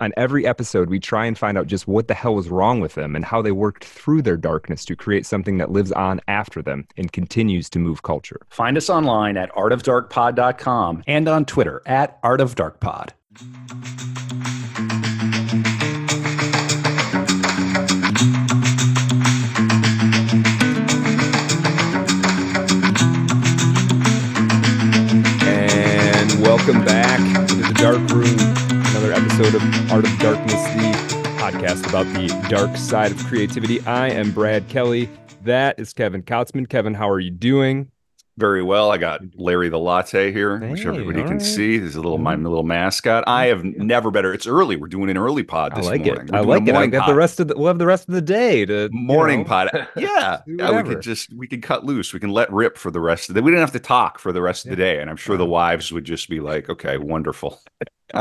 On every episode, we try and find out just what the hell was wrong with them and how they worked through their darkness to create something that lives on after them and continues to move culture. Find us online at artofdarkpod.com and on Twitter at artofdarkpod. And welcome back to the dark room another episode of Art of Darkness, the podcast about the dark side of creativity. I am Brad Kelly. That is Kevin Kautzman. Kevin, how are you doing? Very well. I got Larry the Latte here, hey, which everybody can right. see. This is a little my mm-hmm. little mascot. I have never better. It's early. We're doing an early pod this I like morning. It. I like it. I got the rest of the. We'll have the rest of the day to morning you know, pod. Yeah, yeah. We could just we could cut loose. We can let rip for the rest of the. We didn't have to talk for the rest of the day, and I'm sure the wives would just be like, "Okay, wonderful."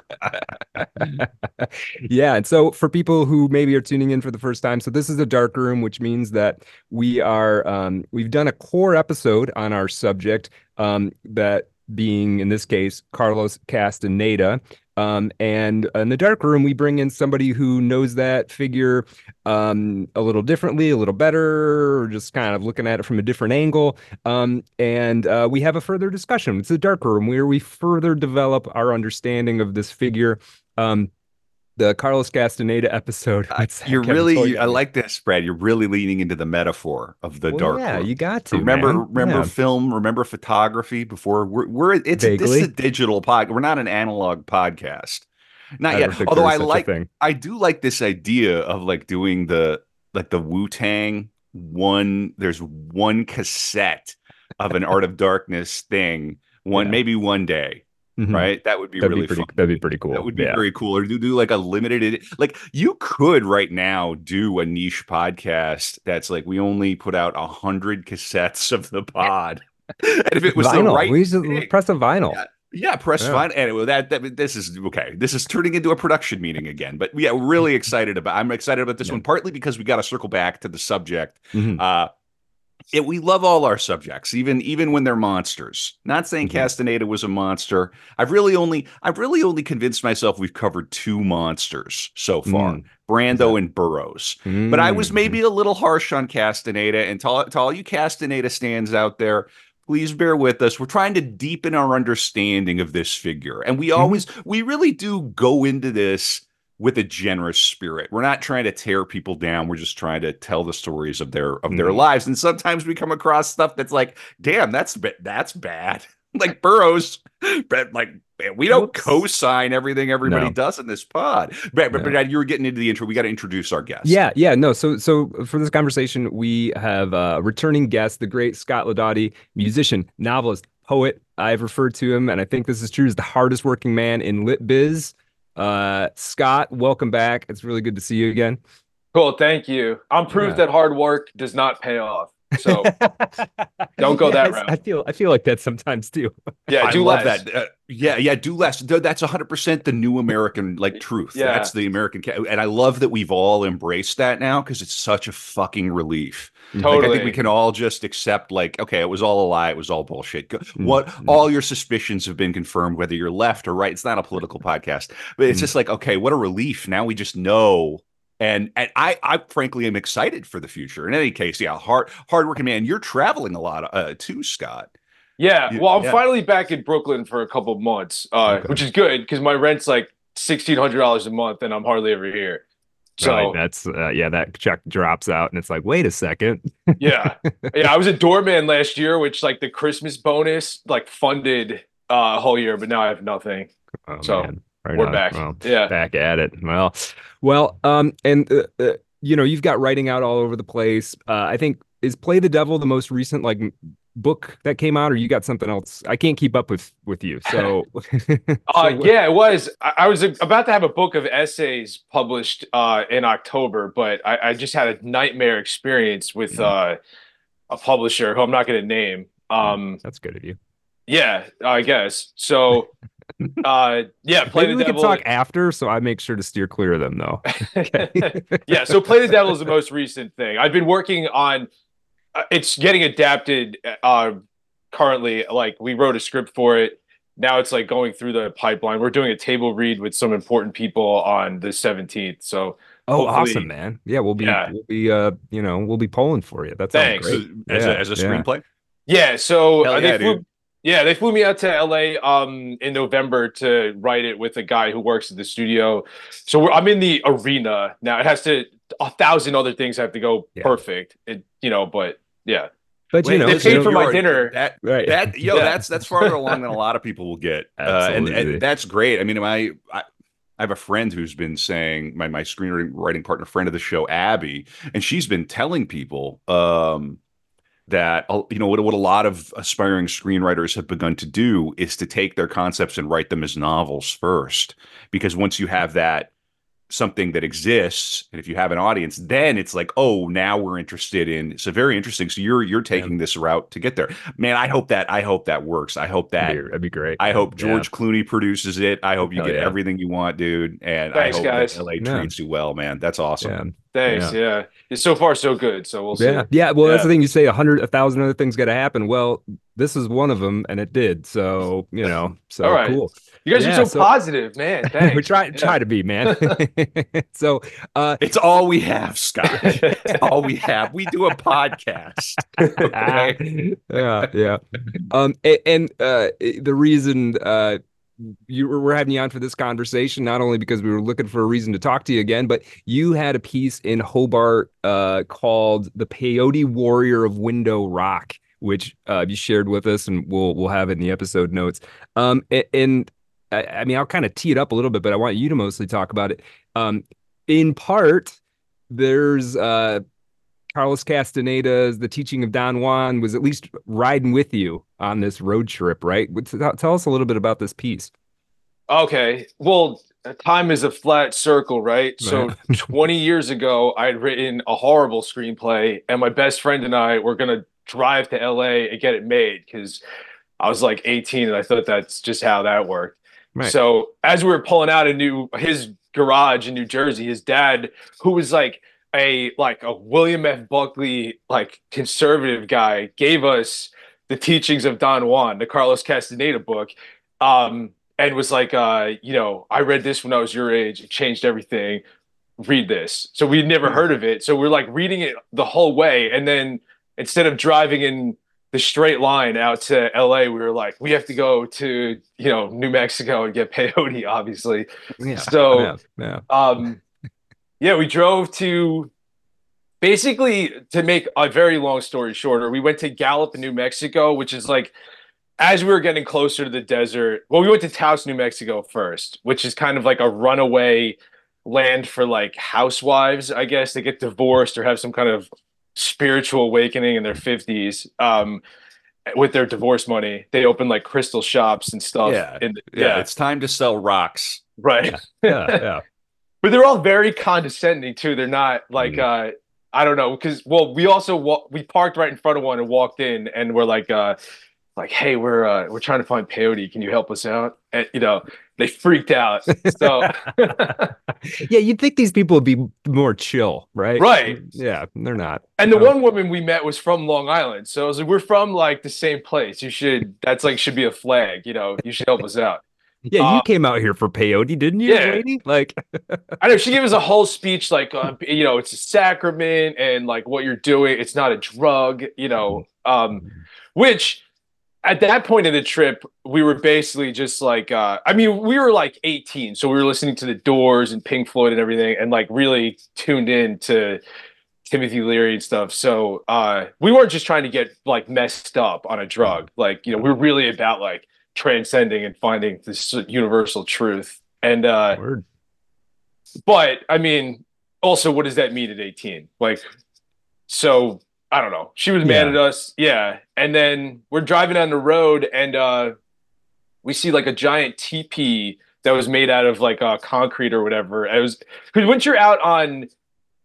yeah. And so for people who maybe are tuning in for the first time, so this is a dark room, which means that we are um, we've done a core episode on our subject, um, that being in this case Carlos Castaneda. Um, and in the dark room, we bring in somebody who knows that figure um, a little differently, a little better, or just kind of looking at it from a different angle. Um, and uh, we have a further discussion. It's a dark room where we further develop our understanding of this figure. Um, the Carlos Castaneda episode. You're really, I like this, Brad. You're really leaning into the metaphor of the well, dark. Yeah, room. you got to remember. Man. Remember yeah. film. Remember photography. Before we're, we're it's Vaguely. this is a digital pod. We're not an analog podcast. Not I yet. Although I like, I do like this idea of like doing the like the Wu Tang one. There's one cassette of an Art of Darkness thing. One yeah. maybe one day Mm-hmm. right? That would be that'd really be pretty, fun. That'd be pretty cool. That would be yeah. very cool. Or do do like a limited like you could right now do a niche podcast that's like we only put out a hundred cassettes of the pod. and if it was vinyl. the right we thing, press a vinyl. Yeah. Yeah, press yeah. vinyl. Anyway, that, that this is okay. This is turning into a production meeting again. But yeah, really excited about. I'm excited about this yeah. one partly because we got to circle back to the subject. Mm-hmm. Uh, it, we love all our subjects, even even when they're monsters. Not saying mm-hmm. Castaneda was a monster. I've really only I've really only convinced myself we've covered two monsters so far. Mm. Brando and Burroughs. Mm. But I was maybe a little harsh on Castaneda. And to, to all you Castaneda stands out there, please bear with us. We're trying to deepen our understanding of this figure. And we mm-hmm. always, mm-hmm. we really do go into this with a generous spirit. We're not trying to tear people down. We're just trying to tell the stories of their of their mm. lives. And sometimes we come across stuff that's like, damn, that's that's bad. like Burroughs, but like we don't Whoops. co-sign everything everybody no. does in this pod. But, but, but you were getting into the intro. We got to introduce our guest. Yeah, yeah, no. So so for this conversation, we have a returning guest, the great Scott Laudati, musician, novelist, poet. I've referred to him, and I think this is true, as the hardest working man in lit biz. Uh, Scott, welcome back. It's really good to see you again. Cool. Thank you. I'm proof yeah. that hard work does not pay off. So don't go that route. I feel I feel like that sometimes too. Yeah, I do less. that. Yeah, yeah, do less. That's 100% the new American like truth. Yeah. That's the American and I love that we've all embraced that now because it's such a fucking relief. Totally. Like, I think we can all just accept like okay, it was all a lie, it was all bullshit. Mm-hmm. What mm-hmm. all your suspicions have been confirmed whether you're left or right. It's not a political podcast, but it's mm-hmm. just like okay, what a relief. Now we just know and and I I frankly am excited for the future. In any case, yeah, hard hardworking man. You're traveling a lot uh, too, Scott. Yeah, you, well, I'm yeah. finally back in Brooklyn for a couple months, uh, okay. which is good because my rent's like sixteen hundred dollars a month, and I'm hardly ever here. So right, that's uh, yeah, that check drops out, and it's like, wait a second. yeah, yeah, I was a doorman last year, which like the Christmas bonus like funded uh, a whole year, but now I have nothing. Oh, so. Right We're on. back. Well, yeah, back at it. Well, well, um, and uh, uh, you know, you've got writing out all over the place. Uh, I think is Play the Devil the most recent like book that came out, or you got something else? I can't keep up with with you. So, uh, yeah, it was. I, I, was about to have a book of essays published uh, in October, but I, I, just had a nightmare experience with uh, a publisher who I'm not going to name Um, that's good of you. Yeah, I guess. So, uh, yeah, play Maybe the we devil. can talk after, so I make sure to steer clear of them, though. yeah, so play the devil is the most recent thing. I've been working on. Uh, it's getting adapted uh, currently. Like we wrote a script for it. Now it's like going through the pipeline. We're doing a table read with some important people on the seventeenth. So Oh, awesome, man! Yeah, we'll be, Yeah. we'll be, uh, you know, we'll be polling for you. That sounds Thanks. great. as, Yeah, a, as a screenplay. Yeah, so uh, yeah, they flew, yeah, they flew me out to LA um in November to write it with a guy who works at the studio. So we're, I'm in the arena now. It has to a thousand other things have to go Yeah. perfect. It you know, but yeah, But you Wait, know, they listen, paid for my are- dinner. That right? that yo, Yeah. that's that's farther along than a lot of people will get, uh, and, and that's great. I mean, my I, I have a friend who's been saying my my screenwriting partner, friend of the show, Abby, and she's been telling people um, that uh, you know what what a lot of aspiring screenwriters have begun to do is to take their concepts and write them as novels first, because once you have that something that exists and if you have an audience then it's like oh now we're interested in so very interesting so you're you're taking this route to get there man i hope that i hope that works i hope that that'd, be, that'd be great. i hope Yeah. george clooney produces it i hope you Hell get yeah. everything you want dude and Thanks, i hope guys. that la Yeah. treats you well man that's awesome Yeah. thanks. Yeah. it's so far so good. So we'll see. Yeah, yeah. Well, that's the thing. You say a hundred, a thousand other things got to happen. Well, this is one of them, and it did. So you know, so All right. cool. You guys Yeah, are so, so- positive, man. Thanks. we try Yeah. try to be, man. so, uh, it's all we have scott it's all we have we do a podcast okay yeah, yeah. Um, a- and, uh, the reason uh, you were we're having you on for this conversation, not only because we were looking for a reason to talk to you again, but you had a piece in Hobart uh, called "The Peyote Warrior of Window Rock." Which uh, you shared with us, and we'll we'll have it in the episode notes. Um, a- and, I, I mean, I'll kind of tee it up a little bit, but I want you to mostly talk about it. Um, in part, there's uh, Carlos Castaneda's The Teaching of Don Juan was at least riding with you on this road trip, right? Tell tell us a little bit about this piece. Okay. Well, time is a flat circle, right? So 20 years ago, I had written a horrible screenplay, and my best friend and I were going to drive to LA and get it made because I was like 18 and I thought that's just how that worked. Right. So as we were pulling out of new his garage in New Jersey, his dad, who was like a like a William F. Buckley like conservative guy, gave us the teachings of Don Juan, the Carlos Castaneda book. Um, and was like, uh, you know, I read this when I was your age. It changed everything. Read this. So we'd never heard of it. So we're like reading it the whole way. And then instead of driving in the straight line out to LA, we were like, we have to go to, you know, New Mexico and get peyote, obviously. Yeah. So yeah, yeah. um yeah we drove to basically to make a very long story shorter we went to gallup new mexico which is like as we were getting closer to the desert well we went to taos new mexico first which is kind of like a runaway land for like housewives i guess they get divorced or have some kind of spiritual awakening in their 50s um with their divorce money they open like crystal shops and stuff Yeah. in the- yeah, it's time to sell rocks right yeah, yeah. but they're all very condescending too. They're not like Mm. uh I don't know because well we also wa- we parked right in front of one and walked in and we're like uh like hey we're uh we're trying to find peyote can you help us out and you know they freaked out so yeah, you'd think these people would be more chill, right? Right. Yeah, they're not. and the Oh. one woman we met was from Long Island so I was like we're from like the same place you should that's like should be a flag you know you should help us out Yeah, you Uh, came out here for peyote, didn't you, yeah. lady? Like, I know she gave us a whole speech like uh, you know it's a sacrament and like what you're doing it's not a drug you know um which at that point in the trip we were basically just like uh I mean we were like 18 so we were listening to the Doors and Pink Floyd and everything and like really tuned in to Timothy Leary and stuff so uh we weren't just trying to get like messed up on a drug like you know we we're really about like transcending and finding this universal truth and uh word. but I mean, also, what does that mean at 18? Like, so I don't know. She was mad Yeah. at us. Yeah. And then we're driving down the road and uh we see like a giant teepee that was made out of like uh concrete or whatever. It was because once you're out on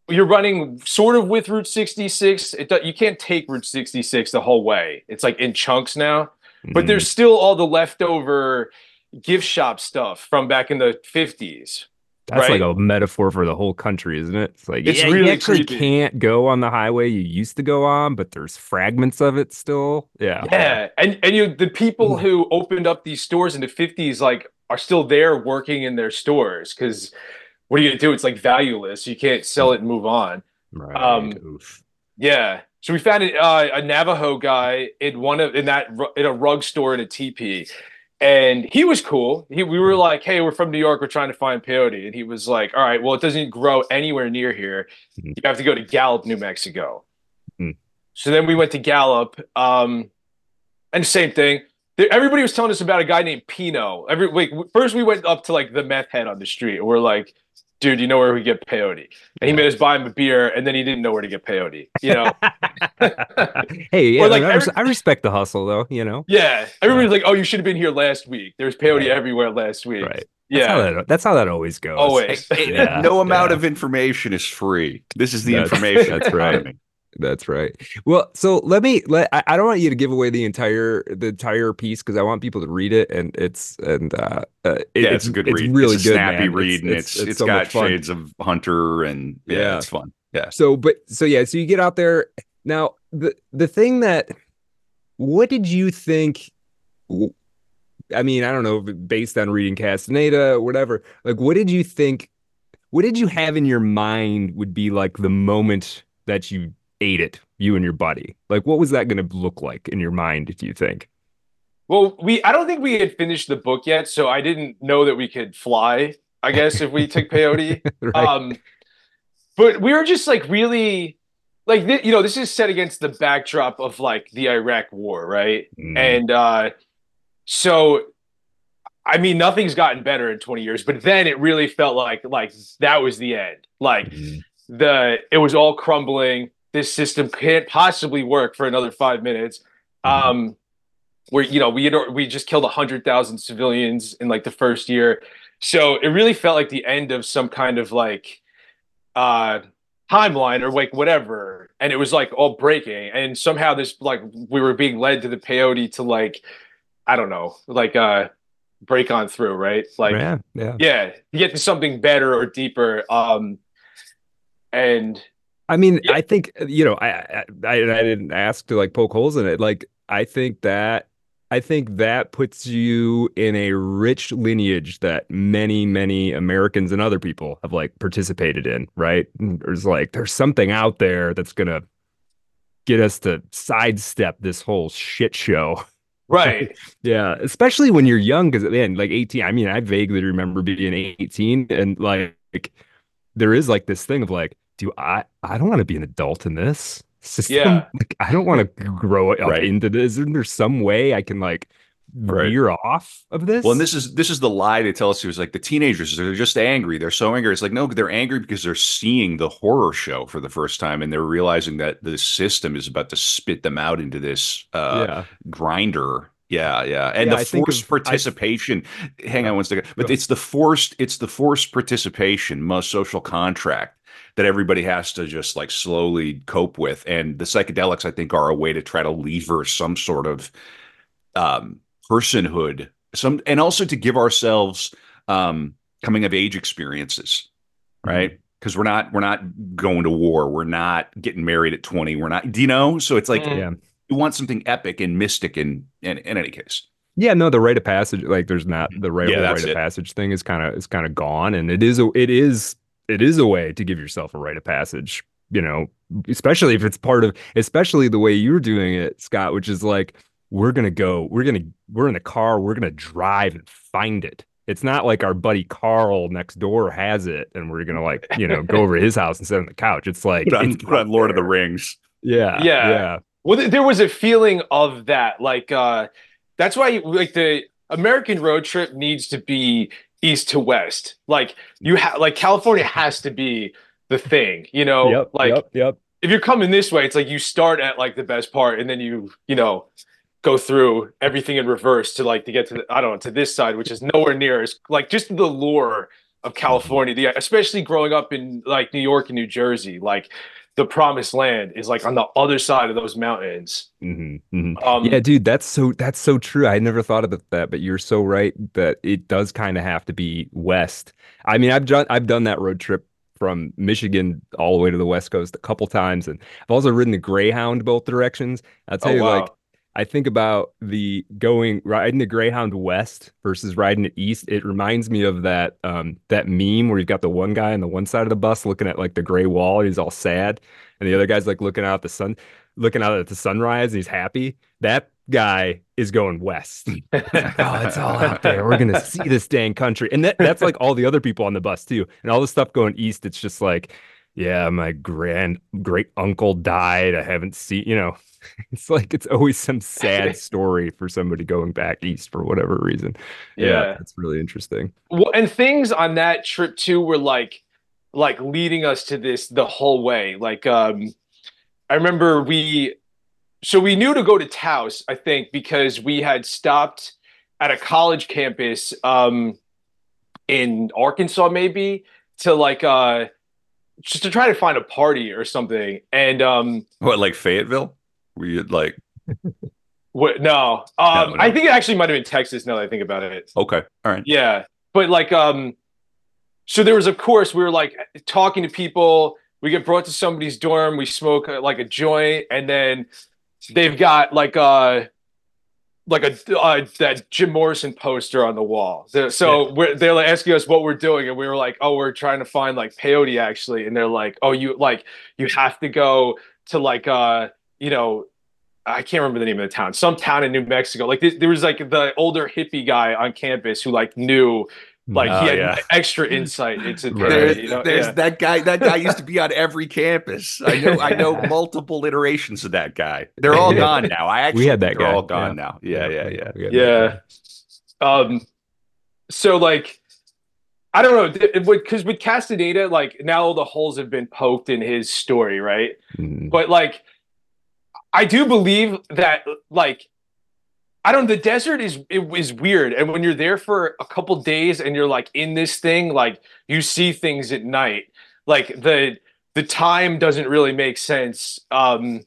you're running sort of with Route 66. It you can't take Route 66 the whole way. It's like in chunks now, mm-hmm. but there's still all the leftover gift shop stuff from back in the 50s. That's right? like a metaphor for the whole country, isn't it? It's like it's yeah, really you actually creepy. can't go on the highway you used to go on, but there's fragments of it still. Yeah. Yeah. And and you the people who opened up these stores in the 50s like are still there working in their stores because what are you gonna do? It's like valueless. You can't sell it and move on. Right. Um, Oof. yeah. So we found uh, a Navajo guy in one of in that in a rug store in a teepee, and he was cool. He, we were like, "Hey, we're from New York. We're trying to find peyote," and he was like, "All right, well, it doesn't grow anywhere near here. Mm-hmm. You have to go to Gallup, New Mexico." Mm. So then we went to Gallup, um, and same thing everybody was telling us about a guy named Pino. Every week, first we went up to like the meth head on the street. And we're like, dude, you know where we get peyote? And he made us buy him a beer, and then he didn't know where to get peyote. You know? hey, yeah, like, I, every, I, respect the hustle, though. You know? Yeah, everybody's yeah. like, oh, you should have been here last week. There's peyote yeah. everywhere last week. Right. Yeah, that's how that, that's how that always goes. Always. yeah. No amount of information is free. This is the that's, information. That's right. That's right. Well, so let me let I, I, don't want you to give away the entire the entire piece because I want people to read it and it's and uh, uh it, yeah, it's, it's, a good it's read. Really it's a good, snappy man. read, it's, and it's it's, it's so got shades of Hunter and yeah, yeah, it's fun. Yeah. So, but so yeah, so you get out there now. The the thing that what did you think? I mean, I don't know, based on reading Castaneda whatever. Like, what did you think? What did you have in your mind would be like the moment that you ate it, you and your buddy? Like, what was that going to look like in your mind, do you think? Well, we I don't think we had finished the book yet, so I didn't know that we could fly. I guess if we took peyote, right. um, but we were just like really like th- you know this is set against the backdrop of like the Iraq War, right? Mm. And uh, so I mean, nothing's gotten better in 20 years, but then it really felt like like that was the end. Like mm. the it was all crumbling this system can't possibly work for another five minutes. Um, where you know we had, we just killed hundred thousand civilians in like the first year, so it really felt like the end of some kind of like uh timeline or like whatever, and it was like all breaking, and somehow this like we were being led to the peyote to like I don't know like uh break on through right? Like yeah yeah. yeah get to something better or deeper. Um and I mean, yeah. I think uh, you know, I, I I didn't ask to like poke holes in it. Like, I think that I think that puts you in a rich lineage that many, many Americans and other people have like participated in. Right? There's like there's something out there that's gonna get us to sidestep this whole shit show. Right. yeah. Especially when you're young, because then like 18. I mean, I vaguely remember being 18 and like there is like this thing of like do I I don't want to be an adult in this system. Yeah. Like I don't want to grow up right. into this. Isn't there some way I can like right. veer off of this? Well, and this is this is the lie they tell us. It was like the teenagers they're just angry. They're so angry. It's like no, they're angry because they're seeing the horror show for the first time and they're realizing that the system is about to spit them out into this uh, yeah. grinder yeah, yeah, and yeah, the forced of, participation. I, hang on one second, but it's the forced. It's the forced participation, Must social contract that everybody has to just like slowly cope with. And the psychedelics, I think, are a way to try to lever some sort of um, personhood, some, and also to give ourselves um, coming of age experiences, mm-hmm. right? Because we're not we're not going to war, we're not getting married at twenty, we're not. Do you know? So it's like yeah. you want something epic and mystic in in, in any case. Yeah, no, the rite of passage, like there's not the right yeah, rite of passage thing is kind of is kind of gone, and it is a, it is it is a way to give yourself a rite of passage, you know, especially if it's part of, especially the way you're doing it, Scott, which is like, we're going to go, we're going to, we're in the car, we're going to drive and find it. It's not like our buddy Carl next door has it and we're going to like, you know, go over to his house and sit on the couch. It's like, put on, put on Lord of the Rings. Yeah. Yeah. Yeah. Well, there was a feeling of that. Like, uh, that's why, like, the American road trip needs to be east to west. Like mm-hmm. you have like California has to be the thing, you know? Yep, like yep, yep. if you're coming this way, it's like you start at like the best part and then you, you know, go through everything in reverse to like to get to the, I don't know to this side, which is nowhere near as like just the lure of mm-hmm. California, the especially growing up in like New York and New Jersey, like the promised land is like on the other side of those mountains. Mm-hmm, mm-hmm. Um, yeah, dude, that's so that's so true. I never thought about that, but you're so right that it does kind of have to be west. I mean, I've done I've done that road trip from Michigan all the way to the West Coast a couple times, and I've also ridden the Greyhound both directions. I'll tell oh, you, wow. like I think about the going riding the Greyhound west versus riding it east. It reminds me of that um, that meme where you've got the one guy on the one side of the bus looking at like the gray wall, and he's all sad, and the other guy's like looking out the sun, looking out at the sunrise, and he's happy. That guy is going west. like, oh, it's all out there. We're gonna see this dang country, and that, that's like all the other people on the bus too, and all the stuff going east. It's just like, yeah, my grand great uncle died. I haven't seen, you know it's like it's always some sad story for somebody going back east for whatever reason. Yeah, yeah that's really interesting. Well, and things on that trip too were like like leading us to this the whole way. Like um I remember we so we knew to go to Taos, I think, because we had stopped at a college campus um in Arkansas maybe to like uh just to try to find a party or something. And um what like Fayetteville? Were you like what no. Um no, no. I think it actually might have been Texas now that I think about it. Okay. All right. Yeah. But like um so there was of course we were like talking to people, we get brought to somebody's dorm, we smoke uh, like a joint, and then they've got like uh like a uh, that Jim Morrison poster on the wall. So yeah. they're like asking us what we're doing, and we were like, "Oh, we're trying to find like peyote actually." And they're like, "Oh, you like you have to go to like uh you know, I can't remember the name of the town, some town in New Mexico. Like there was like the older hippie guy on campus who like knew like he had yeah. extra insight into there's, you know? there's yeah. that guy that guy used to be on every campus. I know i know multiple iterations of that guy. They're all gone now. I actually we had that guy. all gone yeah. now. Yeah yeah. yeah yeah. um so like i don't know. Because with castaneda like now all the holes have been poked in his story right? Mm. but like I do believe that like I don't the desert is it is weird. And when you're there for a couple days and you're like in this thing like you see things at night. Like the the time doesn't really make sense um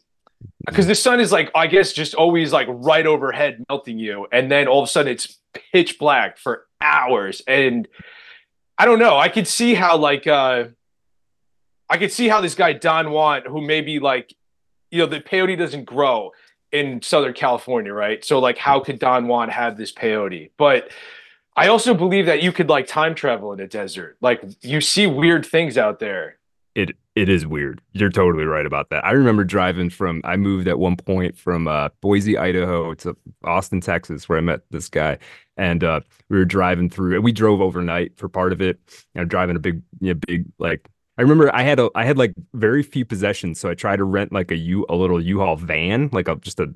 because the sun is like I guess just always like right overhead melting you. And then all of a sudden it's pitch black for hours. And I don't know. I could see how like uh I could see how this guy Don Juan who maybe like you know the peyote doesn't grow in Southern California, right? So like, how could Don Juan have this peyote? But I also believe that you could like time travel in a desert. Like you see weird things out there. It it is weird. You're totally right about that. I remember driving from I moved at one point from uh, Boise, Idaho to Austin, Texas, where I met this guy. And uh, we were driving through. And we drove overnight for part of it. You know, driving a big, you know, big like I remember I had a I had like very few possessions, so I tried to rent like a U a little U-Haul van, like a just a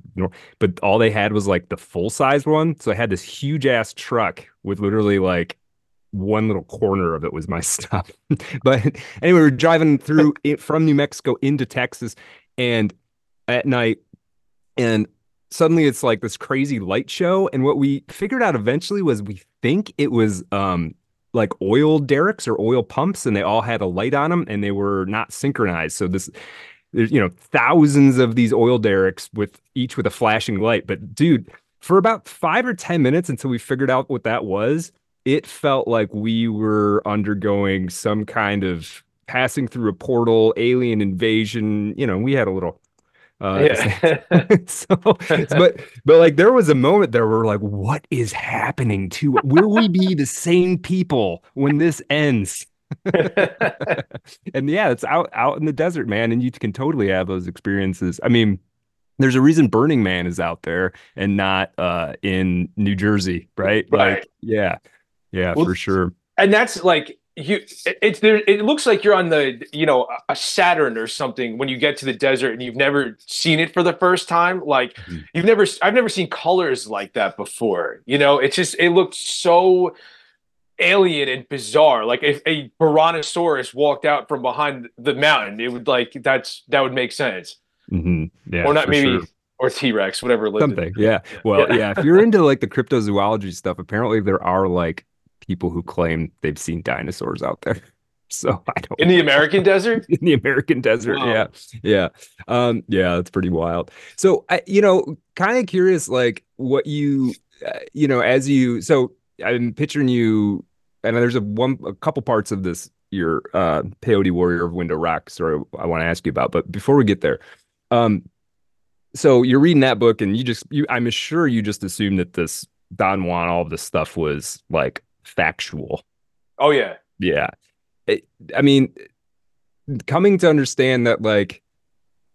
but all they had was like the full size one. So I had this huge ass truck with literally like one little corner of it was my stuff. but anyway, we are driving through it from New Mexico into Texas and at night and suddenly it's like this crazy light show and what we figured out eventually was we think it was um like oil derricks or oil pumps and they all had a light on them and they were not synchronized. So this there's you know thousands of these oil derricks with each with a flashing light. But dude for about five or ten minutes until we figured out what that was it felt like we were undergoing some kind of passing through a portal alien invasion. You know we had a little uh, yeah. so, but but like there was a moment there where like, what is happening to? Will we be the same people when this ends? and yeah, it's out out in the desert, man, and you can totally have those experiences. I mean, there's a reason Burning Man is out there and not uh, in New Jersey, right? Right. Like, yeah, yeah, well, for sure. And that's like you it's there it looks like you're on the you know a saturn or something when you get to the desert and you've never seen it for the first time like mm-hmm. you've never i've never seen colors like that before you know it's just it looked so alien and bizarre like if a brontosaurus walked out from behind the mountain it would like that's that would make sense mm-hmm. yeah, or not maybe sure. or t-rex whatever something yeah well yeah. yeah if you're into like the cryptozoology stuff apparently there are like people who claim they've seen dinosaurs out there. So I don't in the American desert. in the American desert, Wow. yeah, yeah, um, yeah. That's pretty wild. So I, you know, kind of curious, like what you, uh, you know, as you. So I'm picturing you, and there's a one, a couple parts of this your uh, Peyote Warrior of Window Rock story I want to ask you about. But before we get there, um, so you're reading that book, and you just, you, I'm sure you just assumed that this Don Juan, all of this stuff was like factual. Oh yeah. Yeah. It, I mean, coming to understand that, like,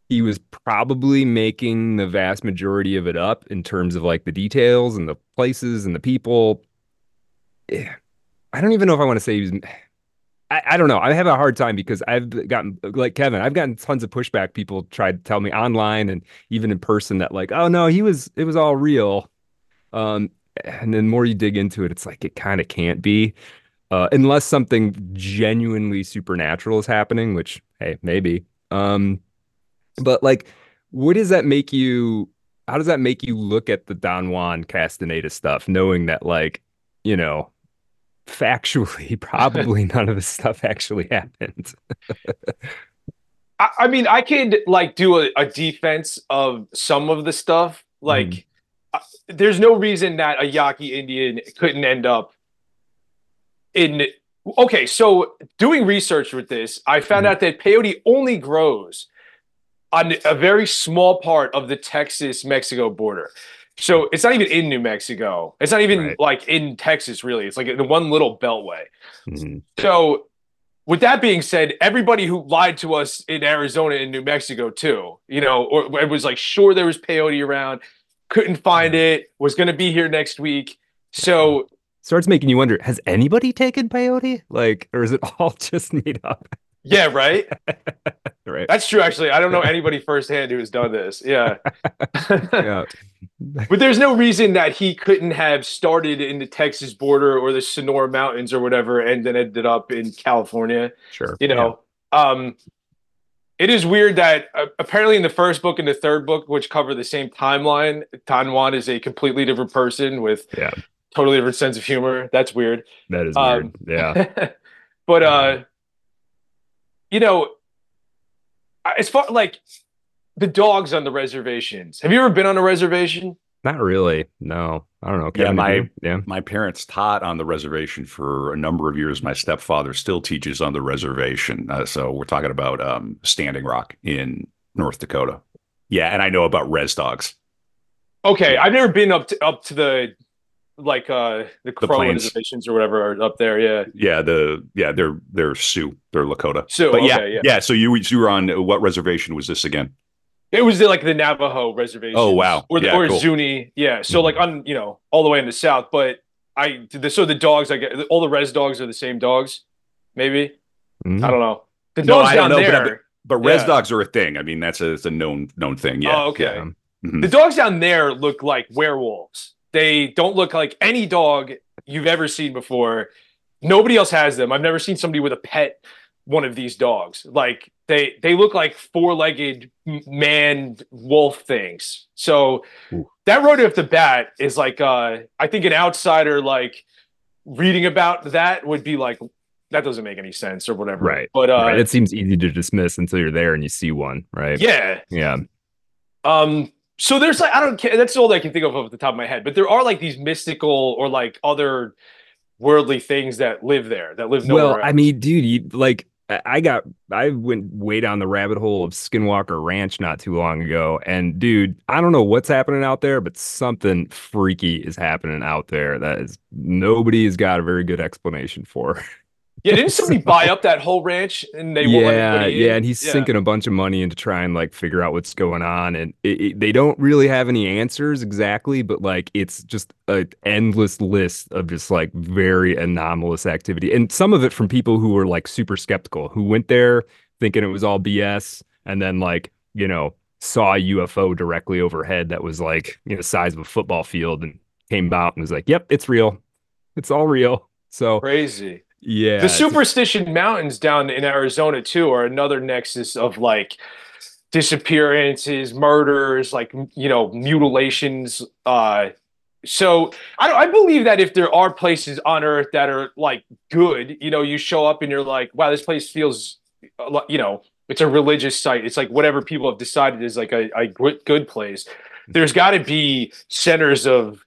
he was probably making the vast majority of it up in terms of like the details and the places and the people. eh, I don't even know if I want to say he was. I, I don't know. I have a hard time because I've gotten, like Kevin, I've gotten tons of pushback. People tried to tell me online and even in person that, like, oh no, he was, it was all real. Um, and then more you dig into it, it's like it kind of can't be uh, unless something genuinely supernatural is happening, which hey, maybe. Um, but like, what does that make you? How does that make you look at the Don Juan Castaneda stuff, knowing that like, you know, factually, probably none of this stuff actually happened. I, I mean, I could like do a, a defense of some of the stuff. Like, uh, there's no reason that a Yaqui Indian couldn't end up in. Okay, so doing research with this, I found Mhm. out that peyote only grows on a very small part of the Texas Mexico border. So it's not even in New Mexico. It's not even Right. like in Texas, really. It's like in one little beltway. Mhm. So, with that being said, everybody who lied to us in Arizona and New Mexico too, you know, or it was like sure there was peyote around, couldn't find it, was going to be here next week. So, Starts making you wonder: Has anybody taken peyote? Like, or is it all just made up? yeah, right. Right? That's true. Actually, I don't know anybody firsthand who has done this. Yeah, yeah. but there's no reason that he couldn't have started in the Texas border or the Sonora Mountains or whatever, and then ended up in California. Sure. you know um it is weird that uh, apparently in the first book and the third book which cover the same timeline Don Juan is a completely different person with Yeah. totally different sense of humor that's weird That is Um, weird. Yeah. but uh you know as far like the dogs on the reservations have you ever been on a reservation Not really. No, I don't know. Yeah, my- yeah. My parents taught on the reservation for a number of years. My stepfather still teaches on the reservation. Uh, so we're talking about um, Standing Rock in North Dakota. Yeah, and I know about res dogs. okay Yeah. i've never been up to up to the like uh the crow plains. reservations or whatever are up there yeah Yeah, the yeah they're they're Sioux, they're Lakota. so But yeah, yeah yeah. So you you were on what reservation was this again? It was like the Navajo reservation. Oh, wow. Or the, Yeah, or cool. Zuni. Yeah. So like on you know all the way in the south, but I the, so the dogs I get all the res dogs are the same dogs. Maybe Mhm. I don't know. The dogs I down know, there. But res Yeah. dogs are a thing. I mean, that's a it's a known known thing. Yeah. Oh, okay. Yeah. Mhm. The dogs down there look like werewolves. They don't look like any dog you've ever seen before. Nobody else has them. I've never seen somebody with a pet one of these dogs. Like they they look like four-legged man wolf things. So Ooh. that right off the bat is like uh I think an outsider like reading about that would be like that doesn't make any sense or whatever. Right. But uh right. It seems easy to dismiss until you're there and you see one, right? yeah. Yeah. Um, so there's like I don't care. That's all I can think of off the top of my head. But there are like these mystical or like other worldly things that live there that live nowhere. Well, I mean, dude, you like I got I went way down the rabbit hole of Skinwalker Ranch not too long ago, and dude, I don't know what's happening out there, but something freaky is happening out there that is nobody has got a very good explanation for. yeah, didn't somebody buy up that whole ranch and they yeah, yeah, and he's sinking a bunch of money into trying like figure out what's going on, and it, it- they don't really have any answers exactly, but like it's just an endless list of just like very anomalous activity, and some of it from people who were like super skeptical, who went there thinking it was all BS, and then like you know saw a UFO directly overhead that was like you know size of a football field, and came out and was like, "Yep, it's real, it's all real." So Crazy. Yeah, the superstition mountains down in Arizona too are another nexus of like disappearances, murders, like you know, mutilations. Uh, so I I believe that if there are places on earth that are like good, you know, you show up and you're like, wow, this place feels, you know, it's a religious site. It's like whatever people have decided is like a, a good place. There's got to be centers of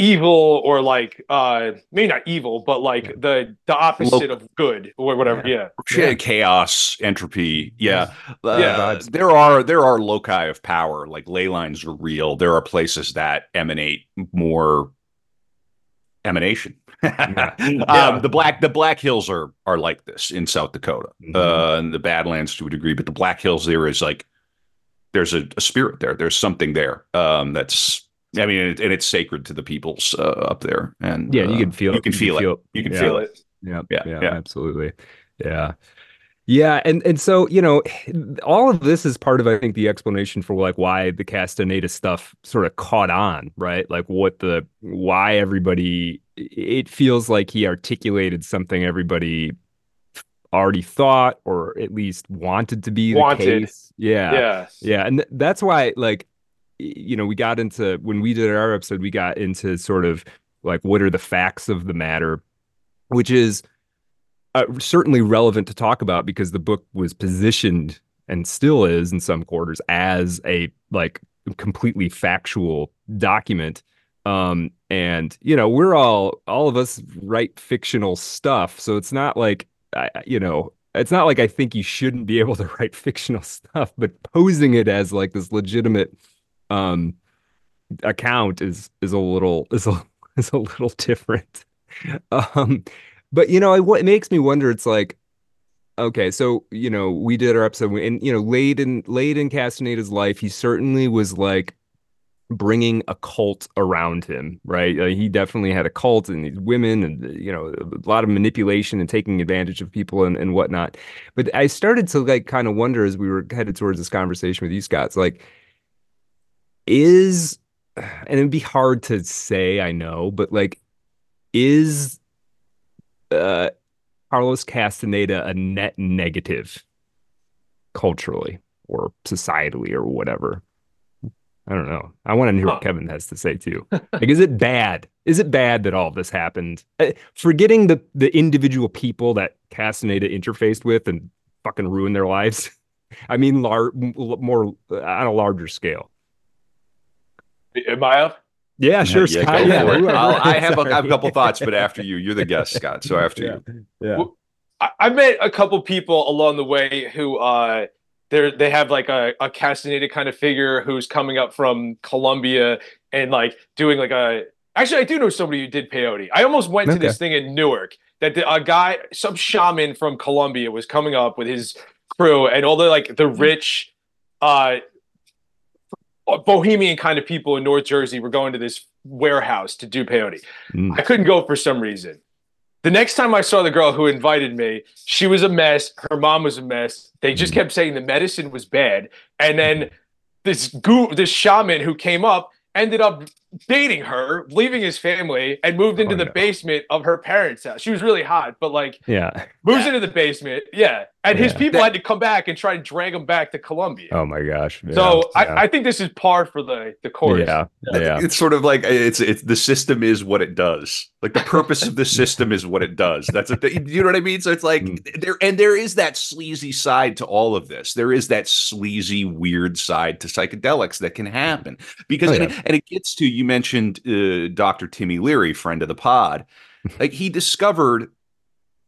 evil or like uh maybe not evil but like the the opposite of good or whatever yeah, yeah. chaos entropy yeah. Uh, yeah. there are there are loci of power like ley lines are real. There are places that emanate more emanation. Yeah. um, the black the black hills are are like this in south dakota mm-hmm. uh and the badlands to a degree but the black hills there is like there's a, a spirit there. There's something there um that's I mean, and, and it's sacred to the peoples uh, up there, and yeah, you can feel uh, you can feel, feel it. You can yeah. feel it. Yeah, yeah, yeah, yeah, absolutely. Yeah, yeah, and and so you know, all of this is part of I think the explanation for like why the Castaneda stuff sort of caught on, right? Like what the why everybody. It feels like he articulated something everybody already thought or at least wanted to be wanted. case. Yeah. Yeah. Yeah. And th- that's why like you know, we got into when we did our episode, we got into sort of like what are the facts of the matter, which is uh, certainly relevant to talk about because the book was positioned and still is in some quarters as a like completely factual document. Um, and you know, we're all all of us write fictional stuff, so it's not like I, you know, it's not like I think you shouldn't be able to write fictional stuff, but posing it as like this legitimate um account is is a little is a is a little different. Um, but you know, what makes me wonder, it's like, okay, so you know, we did our episode, and you know, late in late in Castaneda's life, he certainly was like bringing a cult around him, right? Uh, he definitely had a cult and these women, and you know, a lot of manipulation and taking advantage of people and and whatnot. But I started to like kind of wonder as we were headed towards this conversation with you, Scott, like is and it'd be hard to say i know but like is uh carlos castaneda a net negative culturally or societally or whatever? I don't know. I want to hear huh. what kevin has to say too. Like is it bad? Is it bad that all this happened? Uh, forgetting the the individual people that castaneda interfaced with and fucking ruined their lives? I mean lar- more on a larger scale Am I up? Yeah, sure, yeah, Scott. Yeah, I have a, I have a couple thoughts, but after you, you're the guest, Scott. So after yeah. you, yeah. Well, I, I met a couple people along the way who uh they they have like a, a Castaneda kind of figure who's coming up from Colombia and like doing like a actually I do know somebody who did peyote. I almost went okay. to this thing in Newark that the, a guy some shaman from Colombia was coming up with his crew and all the like the rich uh bohemian kind of people in North Jersey were going to this warehouse to do peyote. Mm. I couldn't go for some reason. The next time I saw the girl who invited me, she was a mess. Her mom was a mess. They just mm. kept saying the medicine was bad. And then this goo, this shaman who came up ended up dating her, leaving his family, and moved into oh, the no. basement of her parents' house. She was really hot, but like, yeah, moves yeah. into the basement. Yeah, and yeah. his people that, had to come back and try to drag him back to Colombia. Oh my gosh! Yeah. So I, I, think this is par for the the course. Yeah, yeah. It's sort of like it's it's the system is what it does. Like the purpose of the system is what it does. That's a th- you know what I mean. So it's like mm. there and there is that sleazy side to all of this. There is that sleazy weird side to psychedelics that can happen because oh, and, it, and, it, gets to you mentioned uh, Dr. Timmy Leary, friend of the pod. like he discovered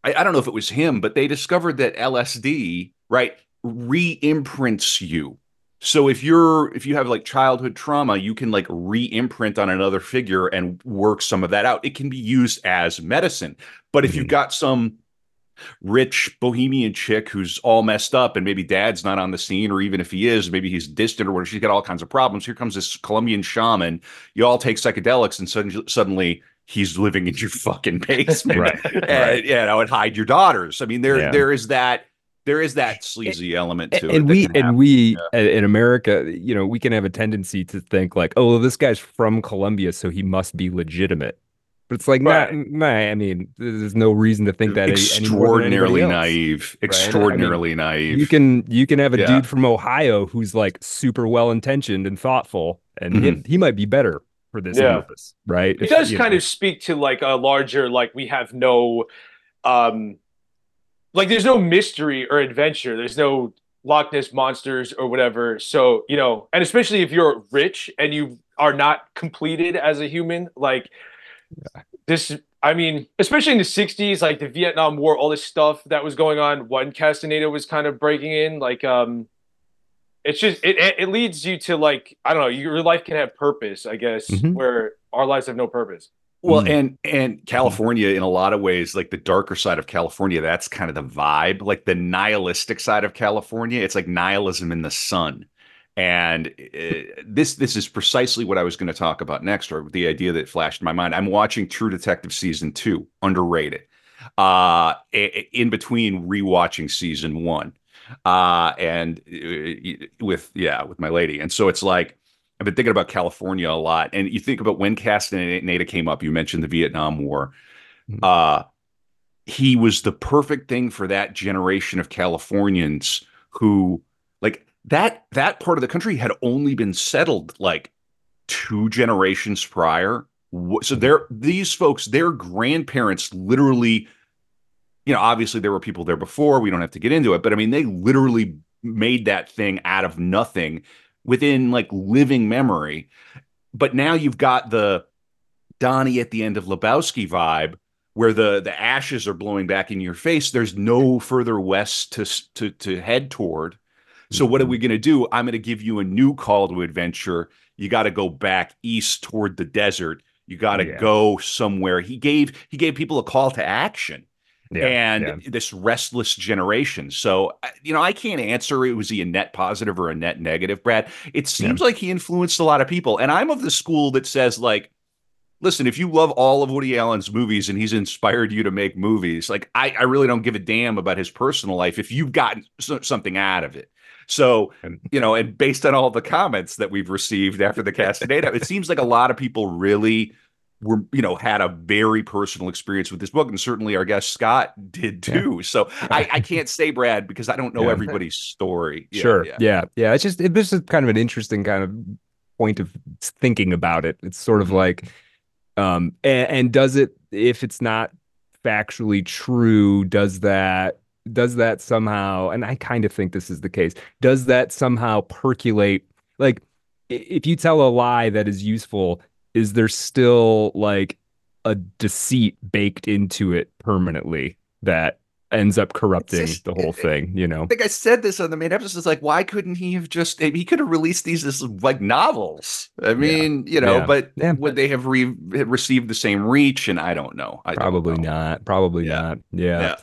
I, I don't know if it was him, but they discovered that LSD, right, re-imprints you. So if you're if you have like childhood trauma, you can like re-imprint on another figure and work some of that out. It can be used as medicine. But if mm-hmm. you've got some rich bohemian chick who's all messed up and maybe dad's not on the scene or even if he is maybe he's distant or whatever she's got all kinds of problems here comes this colombian shaman you all take psychedelics and suddenly suddenly he's living in your fucking basement, right? and, right. You know, and hide your daughters. I mean, there yeah. there is that there is that sleazy element to and it. And we and we yeah. in America, you know, we can have a tendency to think like, oh, this guy's from Colombia, so he must be legitimate. But it's like, right. nah, nah, I mean, there's no reason to think that extraordinarily naive, right? extraordinarily I mean, naive. You can you can have a yeah. dude from Ohio who's like super well intentioned and thoughtful, and mm-hmm. he, he might be better for this yeah. purpose, right? It if, does kind know. of speak to like a larger, like we have no, um, like there's no mystery or adventure. There's no Loch Ness monsters or whatever. So you know, and especially if you're rich and you are not completed as a human, like yeah. this. I mean, especially in the '60s, like the Vietnam War, all this stuff that was going on. One Castaneda was kind of breaking in, like um, it's just it it leads you to like I don't know your life can have purpose I guess mm-hmm. where our lives have no purpose. Well, mm. and and California in a lot of ways, like the darker side of California, that's kind of the vibe. Like the nihilistic side of California, it's like nihilism in the sun. And uh, this this is precisely what I was going to talk about next, or the idea that flashed in my mind. I'm watching True Detective season two, underrated. Uh, in between rewatching season one, uh, and uh, with yeah, with my lady, and so it's like I've been thinking about California a lot, and you think about when Castaneda came up. You mentioned the Vietnam War. Mm-hmm. Uh, he was the perfect thing for that generation of Californians who, like that that part of the country, had only been settled like two generations prior. So they're these folks, their grandparents literally you know, obviously there were people there before. We don't have to get into it, but I mean, they literally made that thing out of nothing within like living memory. But now you've got the Donnie at the end of Lebowski vibe where the the ashes are blowing back in your face. There's no further west to to to head toward. So what are we mm-hmm. going to do? I'm going to give you a new call to adventure. You got to go back east toward the desert. You got to yeah. go somewhere. He gave he gave people a call to action yeah, and yeah. this restless generation. So, you know, I can't answer it was he a net positive or a net negative, Brad. It seems yeah. like he influenced a lot of people. And I'm of the school that says, like, listen, if you love all of Woody Allen's movies and he's inspired you to make movies, like, I, I really don't give a damn about his personal life if you've gotten something out of it. So, you know, and based on all the comments that we've received after the cast Castaneda, it seems like a lot of people really were you know had a very personal experience with this book and certainly our guest scott did too yeah. so I, I can't say brad because i don't know yeah. everybody's story yeah, sure yeah. yeah it's just it, this is kind of an interesting kind of point of thinking about it it's sort of mm-hmm. like um and, and does it if it's not factually true does that does that somehow and i kind of think this is the case does that somehow percolate like if you tell a lie that is useful is there still like a deceit baked into it permanently that ends up corrupting just, the whole thing, you know. I think I said this on the main episode. It's like, why couldn't he have just he could have released these as like novels? I mean, yeah. you know, yeah. but yeah. would they have re- received the same reach? And I don't know. I Probably don't know. not. Probably not. Yeah.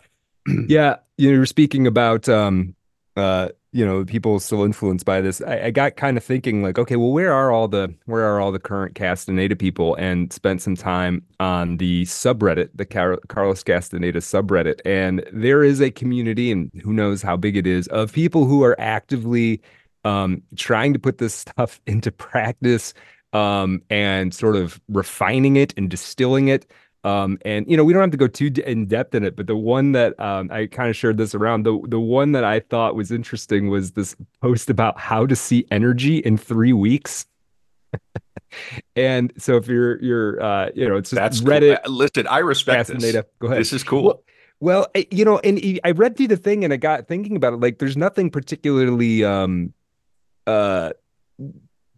Yeah. You know, speaking about um uh you know people still influenced by this I, I, got kind of thinking like okay well where are all the where are all the current castaneda people? and spent some time on the subreddit the Car- carlos castaneda subreddit. And there is a community and who knows how big it is of people who are actively um, trying to put this stuff into practice um, and sort of refining it and distilling it um, and you know, we don't have to go too in depth in it, but the one that um, I kind of shared this around, the the one that I thought was interesting was this post about how to see energy in three weeks. and so if you're you're uh, you know, it's that's Reddit. Cool. Uh, listen, I respect this. Go ahead. This is cool. Well, well, you know, and I read through the thing and I got thinking about it. Like, there's nothing particularly um, uh,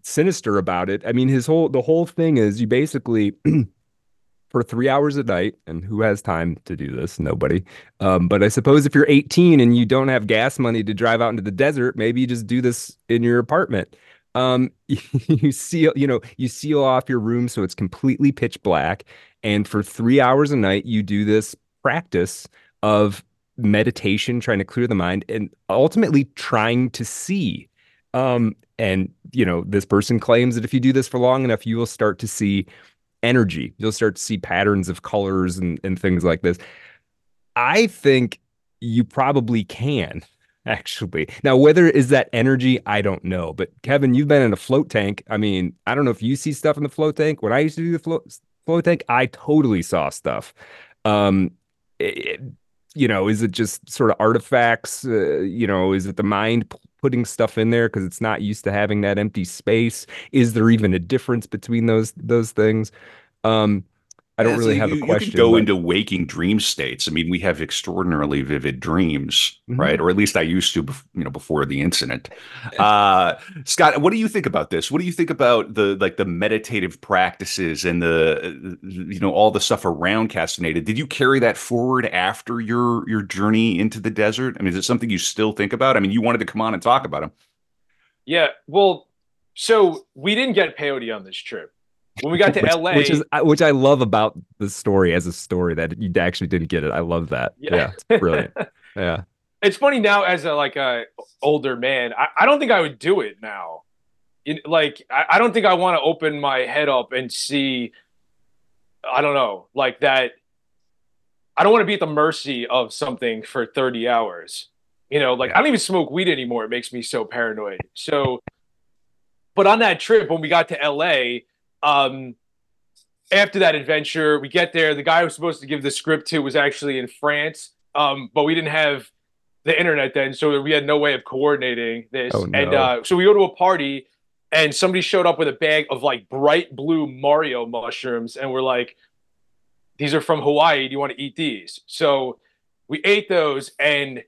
sinister about it. I mean, his whole the whole thing is you basically for three hours a night. And who has time to do this? Nobody. Um, but I suppose if you're 18 and you don't have gas money to drive out into the desert, maybe you just do this in your apartment. Um, you seal, you know, you seal off your room so it's completely pitch black. And for three hours a night, you do this practice of meditation, trying to clear the mind, and ultimately trying to see. Um, and you know, this person claims that if you do this for long enough, you will start to see energy. You'll start to see patterns of colors and, and things like this. I think you probably can actually. Now, whether is that energy, I don't know. But Kevin, you've been in a float tank. I mean, I don't know if you see stuff in the float tank. When I used to do the float float tank, I totally saw stuff. Um, it, you know, is it just sort of artifacts? Uh, you know, is it the mind putting stuff in there because it's not used to having that empty space? Is there even a difference between those those things? Um, I don't Yeah, so really have you, a question. You could go but- into waking dream states. I mean, we have extraordinarily vivid dreams, Mhm. right? Or at least I used to, you know, before the incident. Uh, Scott, what do you think about this? What do you think about the like the meditative practices and the uh, you know all the stuff around Castaneda? Did you carry that forward after your your journey into the desert? I mean, is it something you still think about? I mean, you wanted to come on and talk about them. Yeah. Well, so we didn't get peyote on this trip. When we got to which, LA, which is I- which I love about the story as a story that you actually didn't get it. I love that. Yeah. Yeah, it's brilliant. yeah. it's funny now as a like a older man. I, I don't think I would do it now. Like I, I don't think I want to open my head up and see. I don't know, like that. I don't want to be at the mercy of something for thirty hours. You know, like I don't even smoke weed anymore. It makes me so paranoid. So, but on that trip when we got to LA, um, after that adventure, we get there. The guy who was supposed to give the script to was actually in France, um, but we didn't have the internet then, so we had no way of coordinating this. Oh, no. And uh, so we go to a party, and somebody showed up with a bag of like bright blue Mario mushrooms, and we're like, "These are from Hawaii. Do you want to eat these?" So we ate those and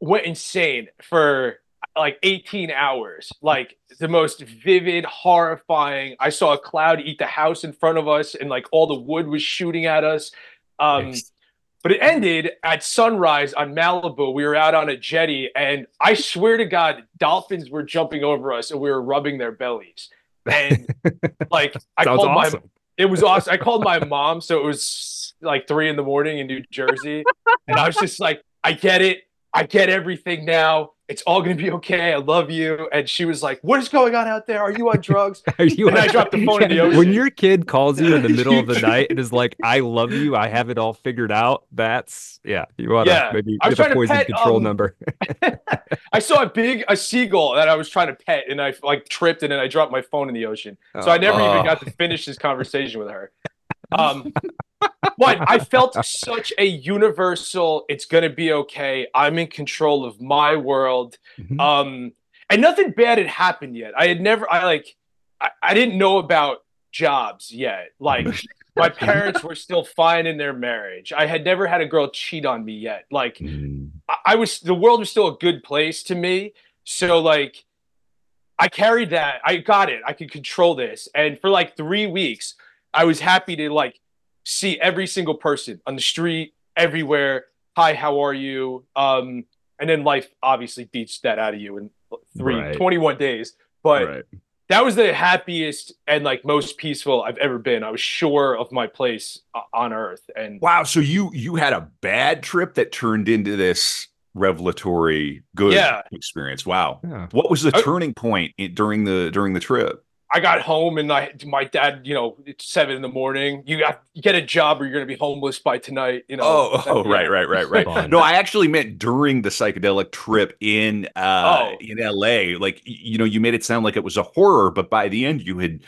went insane for like 18 hours. Like the most vivid, horrifying. I saw a cloud eat the house in front of us, and like all the wood was shooting at us. Um, Nice. but it ended at sunrise on Malibu. We were out on a jetty, and I swear to God, dolphins were jumping over us, and we were rubbing their bellies. And like, I called my it was awesome. I called my mom, so it was like three in the morning in New Jersey, and I was just like, "I get it. I get everything now. It's all gonna be okay. I love you." And she was like, "What is going on out there? Are you on drugs?" Are you And I dropped the phone in the ocean. When your kid calls you in the middle of the night and is like, "I love you. I have it all figured out." That's yeah. You want to Yeah. maybe I was get a to poison pet, control um, number. I saw a big a seagull that I was trying to pet, and I like tripped, and then I dropped my phone in the ocean. So I never Oh. even got to finish this conversation with her. Um, but I felt such a universal. It's gonna be okay. I'm in control of my world. Mhm. Um, and nothing bad had happened yet. I had never. I like. I, I didn't know about jobs yet. Like my parents were still fine in their marriage. I had never had a girl cheat on me yet. Like Mm. I, I was the world was still a good place to me. So like I carried that. I got it. I could control this. And for like three weeks, I was happy to like see every single person on the street, everywhere. Hi, how are you? Um, and then life obviously beats that out of you in three, Right. 21 days. But right. that was the happiest and like most peaceful I've ever been. I was sure of my place uh, on earth. And Wow. So you you had a bad trip that turned into this revelatory good Yeah. experience. Wow. Yeah. What was the turning point during the during the trip? I got home and I, my dad, you know, it's seven in the morning. You got you get a job or you're gonna be homeless by tonight. You know. Oh, oh, yeah. right, right, right, right. Fun. No, I actually meant during the psychedelic trip in uh Oh. in LA. Like you know, you made it sound like it was a horror, but by the end you had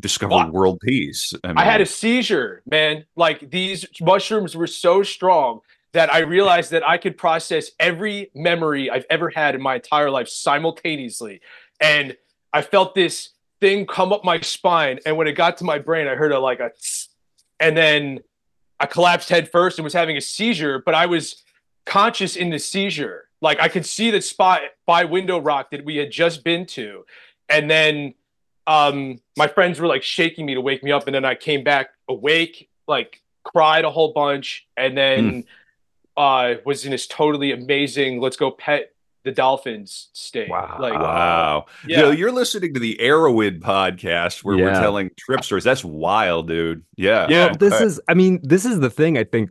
discovered Well, world peace. I had a seizure, man. Like these mushrooms were so strong that I realized that I could process every memory I've ever had in my entire life simultaneously. And I felt this thing come up my spine. And when it got to my brain, I heard a like a tss, and then I collapsed head first and was having a seizure, but I was conscious in the seizure. Like I could see the spot by Window Rock that we had just been to. And then um my friends were like shaking me to wake me up and then i came back awake like cried a whole bunch and then uh was in this totally amazing let's go pet the dolphins state Wow. like Wow. yeah Yo, you're listening to the Erowid podcast where we're telling trip stories. That's wild, dude. Yeah. Yeah. Well, this Okay. is, I mean, this is the thing I think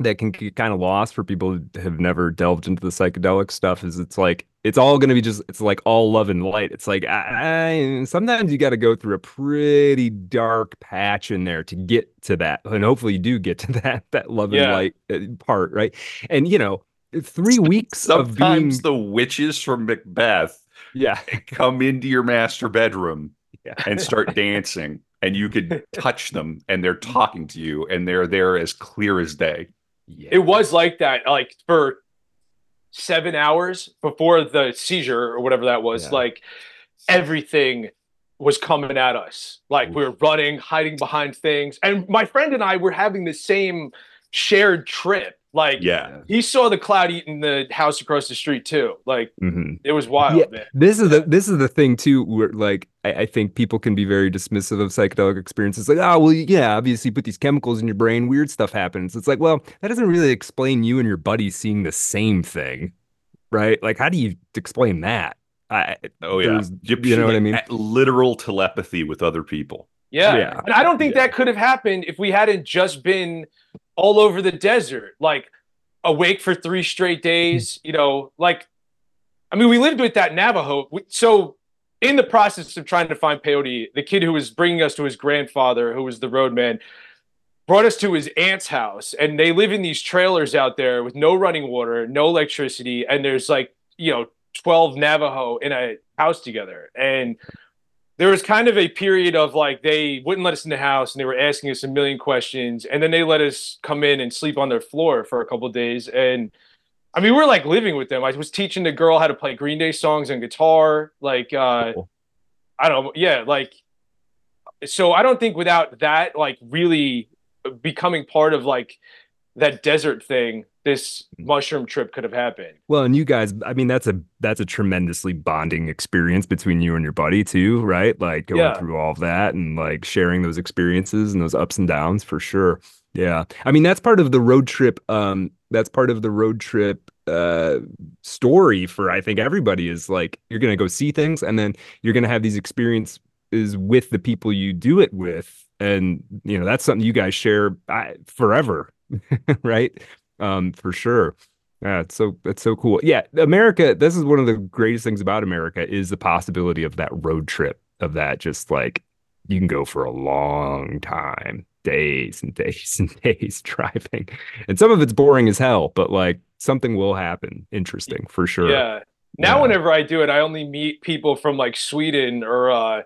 that can get kind of lost for people who have never delved into the psychedelic stuff is it's like, it's all going to be just, it's like all love and light. It's like, I, I- sometimes you got to go through a pretty dark patch in there to get to that. And hopefully you do get to that, that love and Yeah. light uh, part. Right. And, you know, three weeks of being, Sometimes the witches from Macbeth yeah. come into your master bedroom Yeah. and start dancing, and you could touch them, and they're talking to you, and they're there as clear as day. yeah. it was like that like for seven hours before the seizure or whatever that was, Yeah. like everything was coming at us. Like we were running, hiding behind things. And my friend and I were having the same shared trip. Like Yeah. he saw the cloud eating the house across the street too. Like Mhm. it was wild, Yeah. man. This is the this is the thing too, where like I, I think people can be very dismissive of psychedelic experiences. Like, oh well, yeah, obviously you put these chemicals in your brain, weird stuff happens. It's like, well, that doesn't really explain you and your buddy seeing the same thing, right? Like, how do you explain that? I, Oh yeah. You, you know what I mean? Literal telepathy with other people. Yeah. Yeah. And I don't think Yeah. that could have happened if we hadn't just been all over the desert, like awake for three straight days, you know, like I mean, we lived with that Navajo. So in the process of trying to find peyote, the kid who was bringing us to his grandfather, who was the roadman, brought us to his aunt's house and they live in these trailers out there with no running water, no electricity, and there's like, you know, 12 Navajo in a house together. And there was kind of a period of like they wouldn't let us in the house and they were asking us a million questions and then they let us come in and sleep on their floor for a couple of days and I mean, we we're like living with them. I was teaching the girl how to play Green Day songs on guitar. Like, uh, Cool. I don't know. Yeah. Like, so I don't think without that, like, really becoming part of like that desert thing, this mushroom trip could have happened. Well, and you guys, I mean, that's a that's a tremendously bonding experience between you and your buddy too, right? Like going Yeah. through all of that and like sharing those experiences and those ups and downs for sure. Yeah. I mean, that's part of the road trip um that's part of the road trip uh story for I think everybody is like you're going to go see things and then you're going to have these experiences with the people you do it with and you know, that's something you guys share uh, forever, right? Um for sure. Yeah, it's so it's so cool. Yeah, America, this is one of the greatest things about America is the possibility of that road trip of that just like you can go for a long time, days and days and days driving. And some of it's boring as hell, but like something will happen interesting for sure. Yeah. Now, Yeah. whenever I do it, I only meet people from like Sweden or uh,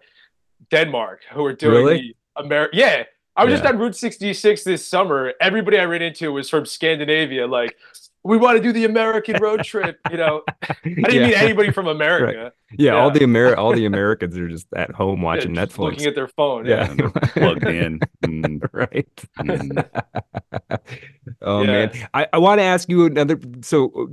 Denmark who are doing Really? the America. Yeah. I was just on Route 66 this summer. Everybody I ran into was from Scandinavia. Like, we want to do the American road trip. You know, I didn't yeah. meet anybody from America. yeah, all the Amer all the Americans are just at home watching Yeah, Netflix. looking at their phone. yeah. Yeah. Plugged in. Mm, right. mm. oh Yeah. man, I, I want to ask you another. So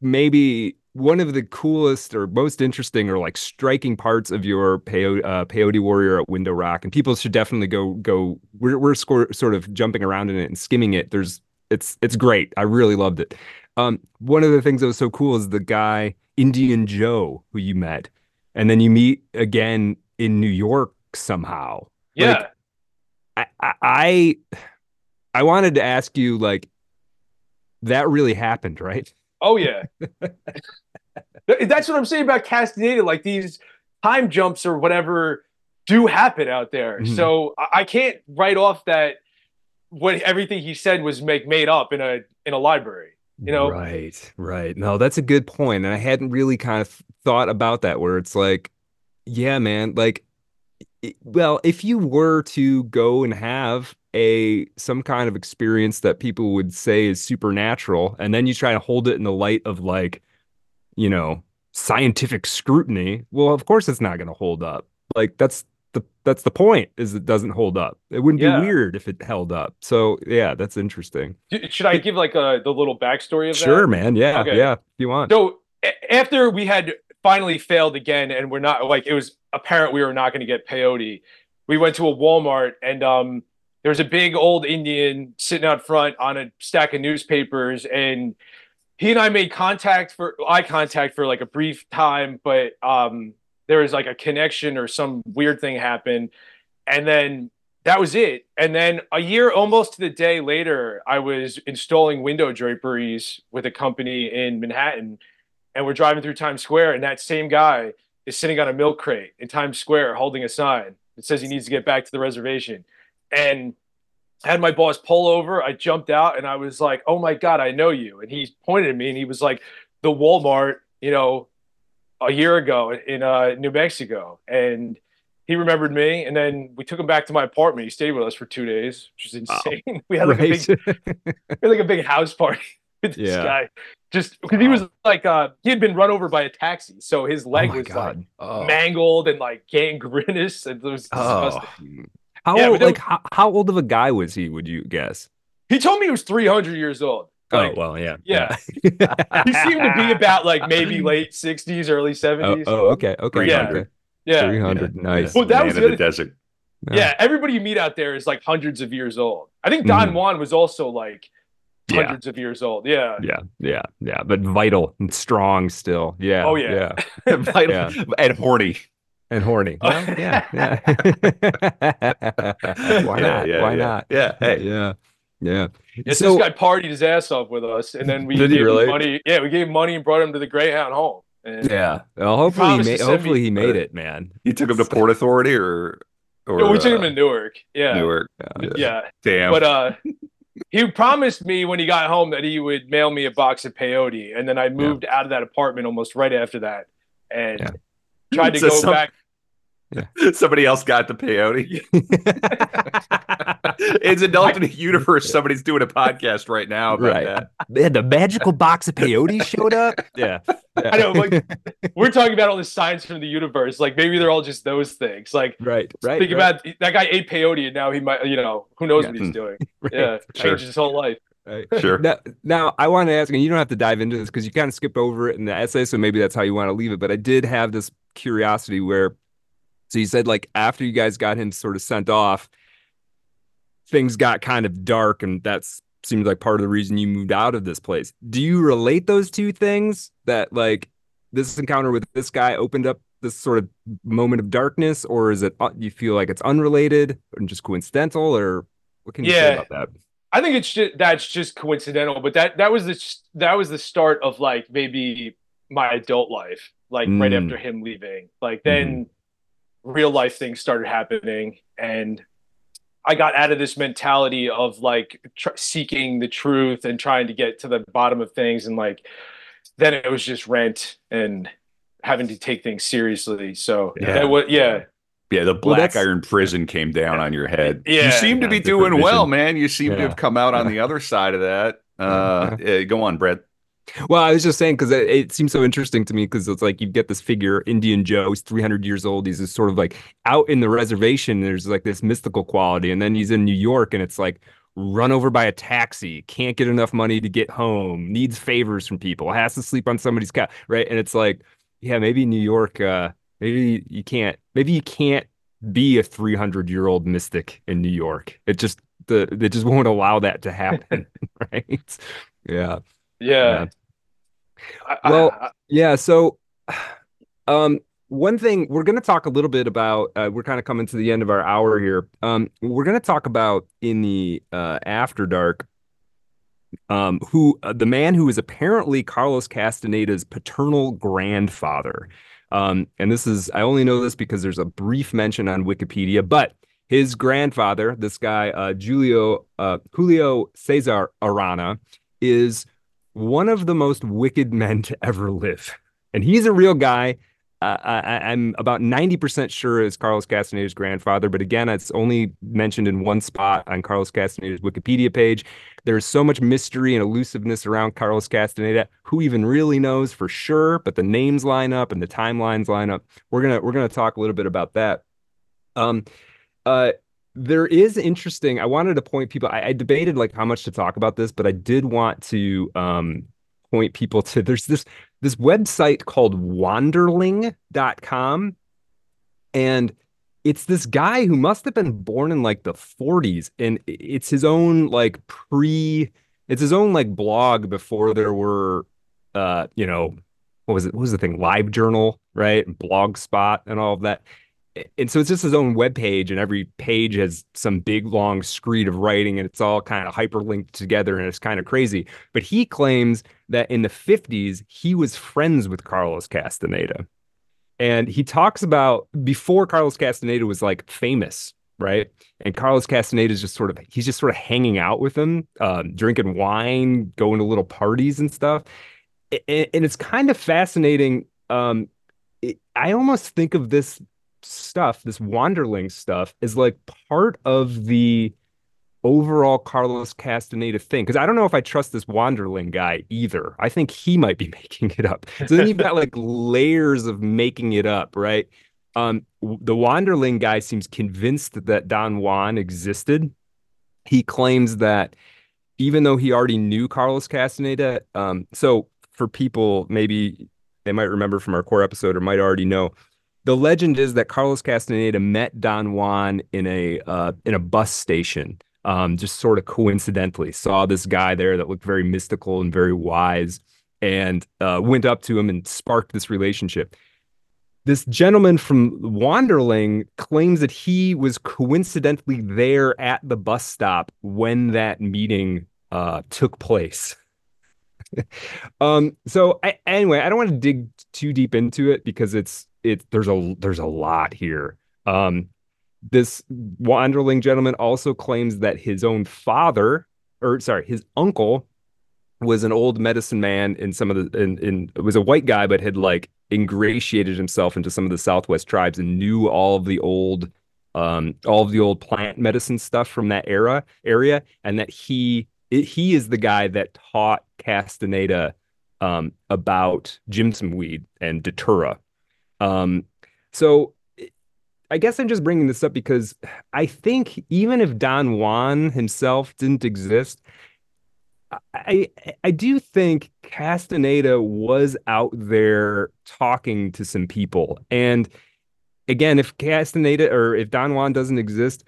maybe one of the coolest or most interesting or like striking parts of your peyote, uh, peyote warrior at Window Rock, and people should definitely go go. We're we're score, sort of jumping around in it and skimming it. There's it's it's great. I really loved it. Um, one of the things that was so cool is the guy Indian Joe who you met, and then you meet again in New York somehow. Yeah. Like, I, I I I wanted to ask you like that really happened, right? Oh yeah. That's what I'm saying about Castaneda. Like these time jumps or whatever do happen out there. Mhm. So I can't write off that what everything he said was make made up in a in a library. You know? Right, right. No, that's a good point. And I hadn't really kind of thought about that where it's like, yeah, man, like well, if you were to go and have a some kind of experience that people would say is supernatural, and then you try to hold it in the light of like, you know, scientific scrutiny, well, of course it's not going to hold up. Like that's the that's the point is it doesn't hold up. It wouldn't Yeah. be weird if it held up. So yeah, that's interesting. Should I give like a the little backstory of that? Sure, man. Yeah, Okay. yeah. If you want. So after we had finally failed again, and we're not like it was apparent we were not going to get peyote, we went to a Walmart and um, there was a big old Indian sitting out front on a stack of newspapers, and he and I made contact for eye contact for like a brief time, but um, there was like a connection or some weird thing happened, and then that was it. And then a year almost to the day later, I was installing window draperies with a company in Manhattan, and we're driving through Times Square, and that same guy is sitting on a milk crate in Times Square holding a sign that says he needs to get back to the reservation. And had my boss pull over. I jumped out and I was like, "Oh my god, I know you!" And he pointed at me and he was like, "The Walmart, you know, a year ago in uh, New Mexico." And he remembered me. And then we took him back to my apartment. He stayed with us for two days, which is insane. we had like a big, we had like a big house party. with this Yeah. guy. Just because he was like uh he had been run over by a taxi, so his leg oh was god. Oh. like mangled and like gangrenous. And it was Oh. Disgusting. How Yeah, old, but like how, how old of a guy was he? Would you guess? He told me he was 300 years old. Like, oh well, yeah, yeah. yeah. he seemed to be about like maybe late 60s, early Oh, 70s. oh, okay, okay, Yeah. okay. yeah. Three hundred, nice. Well, that Man was of the the other- desert. Yeah, everybody you meet out there is like hundreds of years old. I think Don Mhm. Juan was also like Yeah. hundreds of years old. Yeah. Yeah, yeah, yeah, but vital and strong still. Yeah. Oh, yeah. yeah. Vital- Yeah. and horny. And horny. Oh. Well, yeah, yeah. Why Yeah, not? yeah, Why yeah. not? Yeah. Hey. Yeah, yeah. Yes, so, this guy partied his ass off with us, and then we gave really? him money. Yeah, we gave him money and brought him to the Greyhound home. And yeah. Well, hopefully, he promised made. Hopefully, me- he made it, man. You took him to Port Authority or or Yeah, we took him uh, to Newark. Yeah, Newark. yeah. Damn. But uh, he promised me when he got home that he would mail me a box of peyote, and then I moved out of that apartment almost right after that, and Yeah. tried to So go some- back. Somebody else got the peyote. it's an alternate universe. Somebody's doing a podcast right now about Right. that. Yeah, the magical box of peyote showed up. Yeah, I know, like we're talking about all this science from the universe. Like maybe they're all just those things. Like right, right. think right, about that guy ate peyote, and now he might, you know, who knows Yeah. what he's mm. doing. right, Yeah, Sure. changed his whole life. right. Sure. Now, now I want to ask, and you don't have to dive into this because you kind of skip over it in the essay, so maybe that's how you want to leave it. But I did have this curiosity where, so you said like after you guys got him sort of sent off, things got kind of dark, and that's seems like part of the reason you moved out of this place. Do you relate those two things that like this encounter with this guy opened up this sort of moment of darkness, or is it uh, you feel like it's unrelated and just coincidental, or what can you say about that? I think it's just that's just coincidental, but that that was the that was the start of like maybe my adult life, like right Mm. after him leaving. Like then real life things started happening, and I got out of this mentality of like tr- seeking the truth and trying to get to the bottom of things, and like then it was just rent and having to take things seriously. So Yeah. that was yeah. Yeah, the black that's- iron prison came down on your head. Yeah. you seem to be different doing well, man. You seem to have come out on the other side of that. Uh, yeah, go on, Brett. Well, I was just saying because it, it seems so interesting to me because it's like you get this figure, Indian Joe, he's 300 years old. He's just sort of like out in the reservation. There's like this mystical quality. And then he's in New York and it's like run over by a taxi, can't get enough money to get home, needs favors from people, has to sleep on somebody's couch. Right. And it's like, yeah, maybe New York, uh, maybe you can't, maybe you can't be a 300 year old mystic in New York. It just, the, they just won't allow that to happen. right. Yeah. Yeah. I- I- Well, I- Yeah, so um one thing we're going to talk a little bit about uh, we're kind of coming to the end of our hour here. Um we're going to talk about in the uh after dark um who uh, the man who is apparently Carlos Castaneda's paternal grandfather. Um and this is I only know this because there's a brief mention on Wikipedia, but his grandfather, this guy uh Julio uh Julio Cesar Arana is one of the most wicked men to ever live. And he's a real guy. Uh, I, I'm about 90% sure it's Carlos Castaneda's grandfather, but again, it's only mentioned in one spot on Carlos Castaneda's Wikipedia page. There's so much mystery and elusiveness around Carlos Castaneda. Who even really knows for sure? But the names line up and the timelines line up. We're gonna we're gonna talk a little bit about that. Um, uh, there is interesting. I wanted to point people. I, I debated like how much to talk about this, but I did want to um point people to there's this this website called wanderling.com and it's this guy who must have been born in like the 40s and it's his own like pre it's his own like blog before there were uh you know what was it what was the thing live journal right blog spot and all of that and so it's just his own web page and every page has some big long screed of writing and it's all kind of hyperlinked together and it's kind of crazy. But he claims that in the 50s he was friends with carlos castaneda. And he talks about before carlos castaneda was like famous right? And carlos castaneda is just sort of he's just sort of hanging out with him um, drinking wine going to little parties and stuff. And, it's kind of fascinating um, i almost think of this stuff, this Wanderling stuff, is like part of the overall Carlos Castaneda thing. Because I don't know if I trust this Wanderling guy either. I think he might be making it up. So then you've got like layers of making it up, right? Um, the Wanderling guy seems convinced that Don Juan existed. He claims that even though he already knew Carlos Castaneda, um, so for people maybe they might remember from our core episode or might already know, the legend is that Carlos Castaneda met Don Juan in a uh, in a bus station um, just sort of coincidentally saw this guy there that looked very mystical and very wise and uh, went up to him and sparked this relationship. This gentleman from Wanderling claims that he was coincidentally there at the bus stop when that meeting uh, took place. um, so I, anyway, I don't want to dig too deep into it because it's it there's a there's a lot here. Um, this wanderling gentleman also claims that his own father, or sorry, his uncle, was an old medicine man in some of the in, in was a white guy, but had like ingratiated himself into some of the Southwest tribes and knew all of the old um all of the old plant medicine stuff from that era area, and that he it, he is the guy that taught Castaneda um, about jimson weed and datura. Um, so I guess I'm just bringing this up because I think even if Don Juan himself didn't exist, I I do think Castaneda was out there talking to some people. And again, if Castaneda or if Don Juan doesn't exist,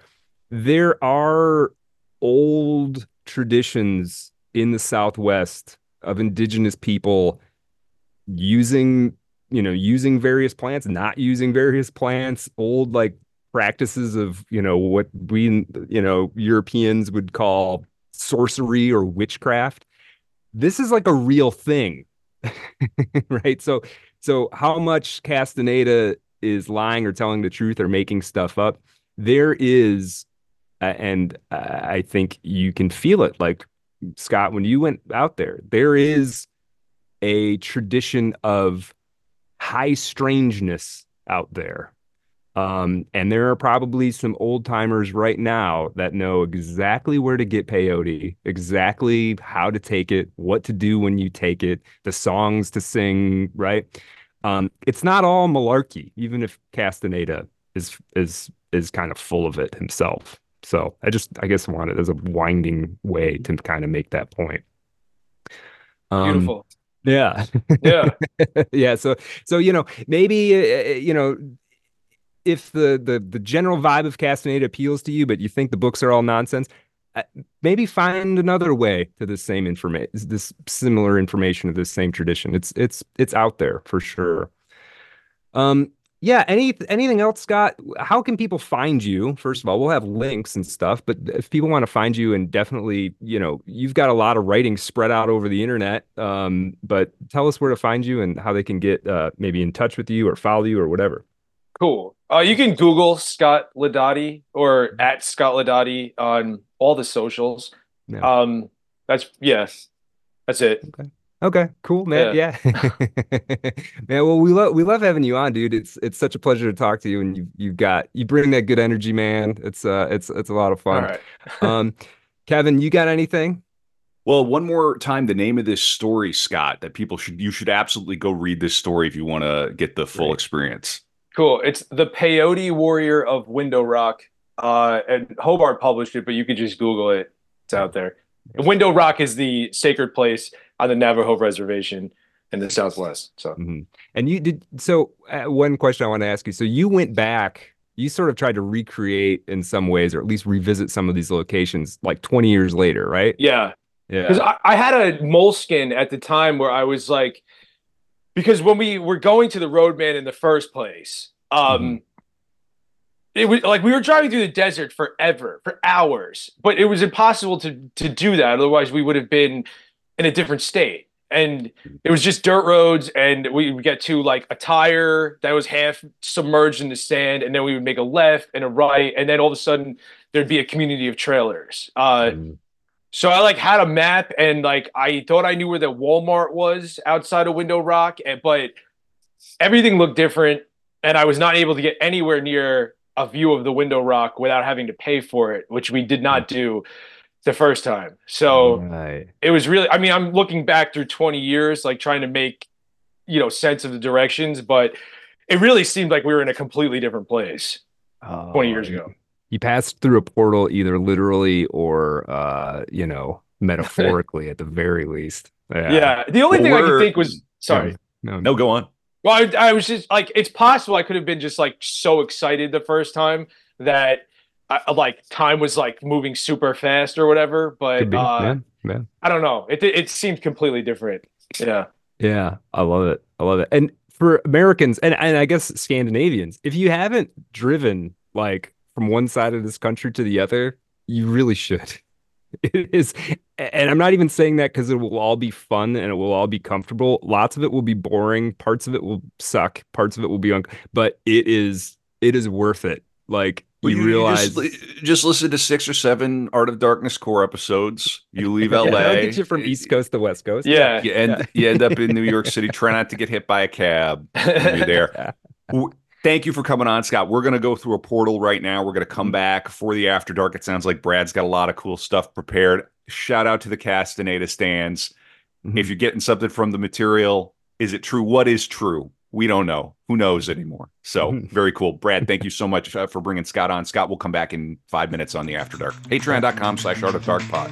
there are old traditions in the Southwest of indigenous people using you know using various plants not using various plants old like practices of you know what we you know europeans would call sorcery or witchcraft. This is like a real thing right? So so how much castaneda is lying or telling the truth or making stuff up there is uh, and uh, i think you can feel it. Like scott when you went out there there is a tradition of high strangeness out there. Um, and there are probably some old timers right now that know exactly where to get peyote, exactly how to take it, what to do when you take it, the songs to sing, right? Um, it's not all malarkey, even if Castaneda is is is kind of full of it himself. So I just I guess wanted as a winding way to kind of make that point. Um, Beautiful. Yeah. Yeah. yeah. So, so, you know, maybe, uh, uh, you know, if the, the, the general vibe of Castaneda appeals to you, but you think the books are all nonsense, uh, maybe find another way to the same information, this similar information of this same tradition. It's, it's, it's out there for sure. Um, yeah any anything else scott? How can people find you? First of all we'll have links and stuff but if people want to find you and definitely you know you've got a lot of writing spread out over the internet um, but tell us where to find you and how they can get uh, maybe in touch with you or follow you or whatever. Cool. Uh, you can google scott laudati or at scott laudati on all the socials. Yeah. um that's yes that's it. Okay Okay, cool, man. Yeah, yeah. man. Well, we love we love having you on, dude. It's it's such a pleasure to talk to you, and you you've got you bring that good energy, man. It's uh it's it's a lot of fun. All right. um, Kevin, you got anything? Well, one more time, the name of this story, Scott, that people should you should absolutely go read this story if you want to get the full right. experience. Cool. It's the Peyote Warrior of Window Rock. Uh, and Hobart published it, but you could just Google it. It's out there. Window Rock is the sacred place on the Navajo reservation in the Southwest. So, mm-hmm. and you did so. Uh, one question I want to ask you: so you went back, you sort of tried to recreate in some ways, or at least revisit some of these locations, like 20 years later, right? Yeah, yeah. Because I, I had a Moleskine at the time where I was like, because when we were going to the Roadman in the first place, um. Mm-hmm it was like we were driving through the desert forever for hours but it was impossible to to do that otherwise we would have been in a different state. And it was just dirt roads and we would get to like a tire that was half submerged in the sand and then we would make a left and a right and then all of a sudden there'd be a community of trailers. Uh, mm. so i like had a map and like i thought i knew where the walmart was outside of window rock and, but everything looked different and i was not able to get anywhere near a view of the window rock without having to pay for it, which we did not do the first time. So Right. it was really I mean, I'm looking back through 20 years, like trying to make, you know, sense of the directions, but it really seemed like we were in a completely different place 20 years Oh, ago. You passed through a portal either literally or uh, you know, metaphorically at the very least. Yeah. yeah. The only thing I could think was sorry. No, No, go on. Well, I, I was just like, it's possible I could have been just like so excited the first time that I, like time was like moving super fast or whatever. But be. uh. I don't know. It it seemed completely different. Yeah. Yeah, I love it. I love it. And for Americans and, and I guess Scandinavians, if you haven't driven like from one side of this country to the other, you really should. It is, and I'm not even saying that because it will all be fun and it will all be comfortable. Lots of it will be boring. Parts of it will suck. Parts of it will be un. But it is, it is worth it. Like Well, you, you realize. just, just listen to six or seven Art of Darkness core episodes. You leave Yeah, LA. that'll get you from East Coast to West Coast. Yeah. You end, you end up in New York City. Try not to get hit by a cab. when You're there. Thank you for coming on, Scott. We're going to go through a portal right now. We're going to come back for the After Dark. It sounds like Brad's got a lot of cool stuff prepared. Shout out to the Castaneda stands. Mhm. If you're getting something from the material, is it true? What is true? We don't know. Who knows anymore? So Mhm. very cool. Brad, thank you so much uh, for bringing Scott on. Scott will come back in five minutes on the After Dark. Patreon.com slash Art of Dark Pod.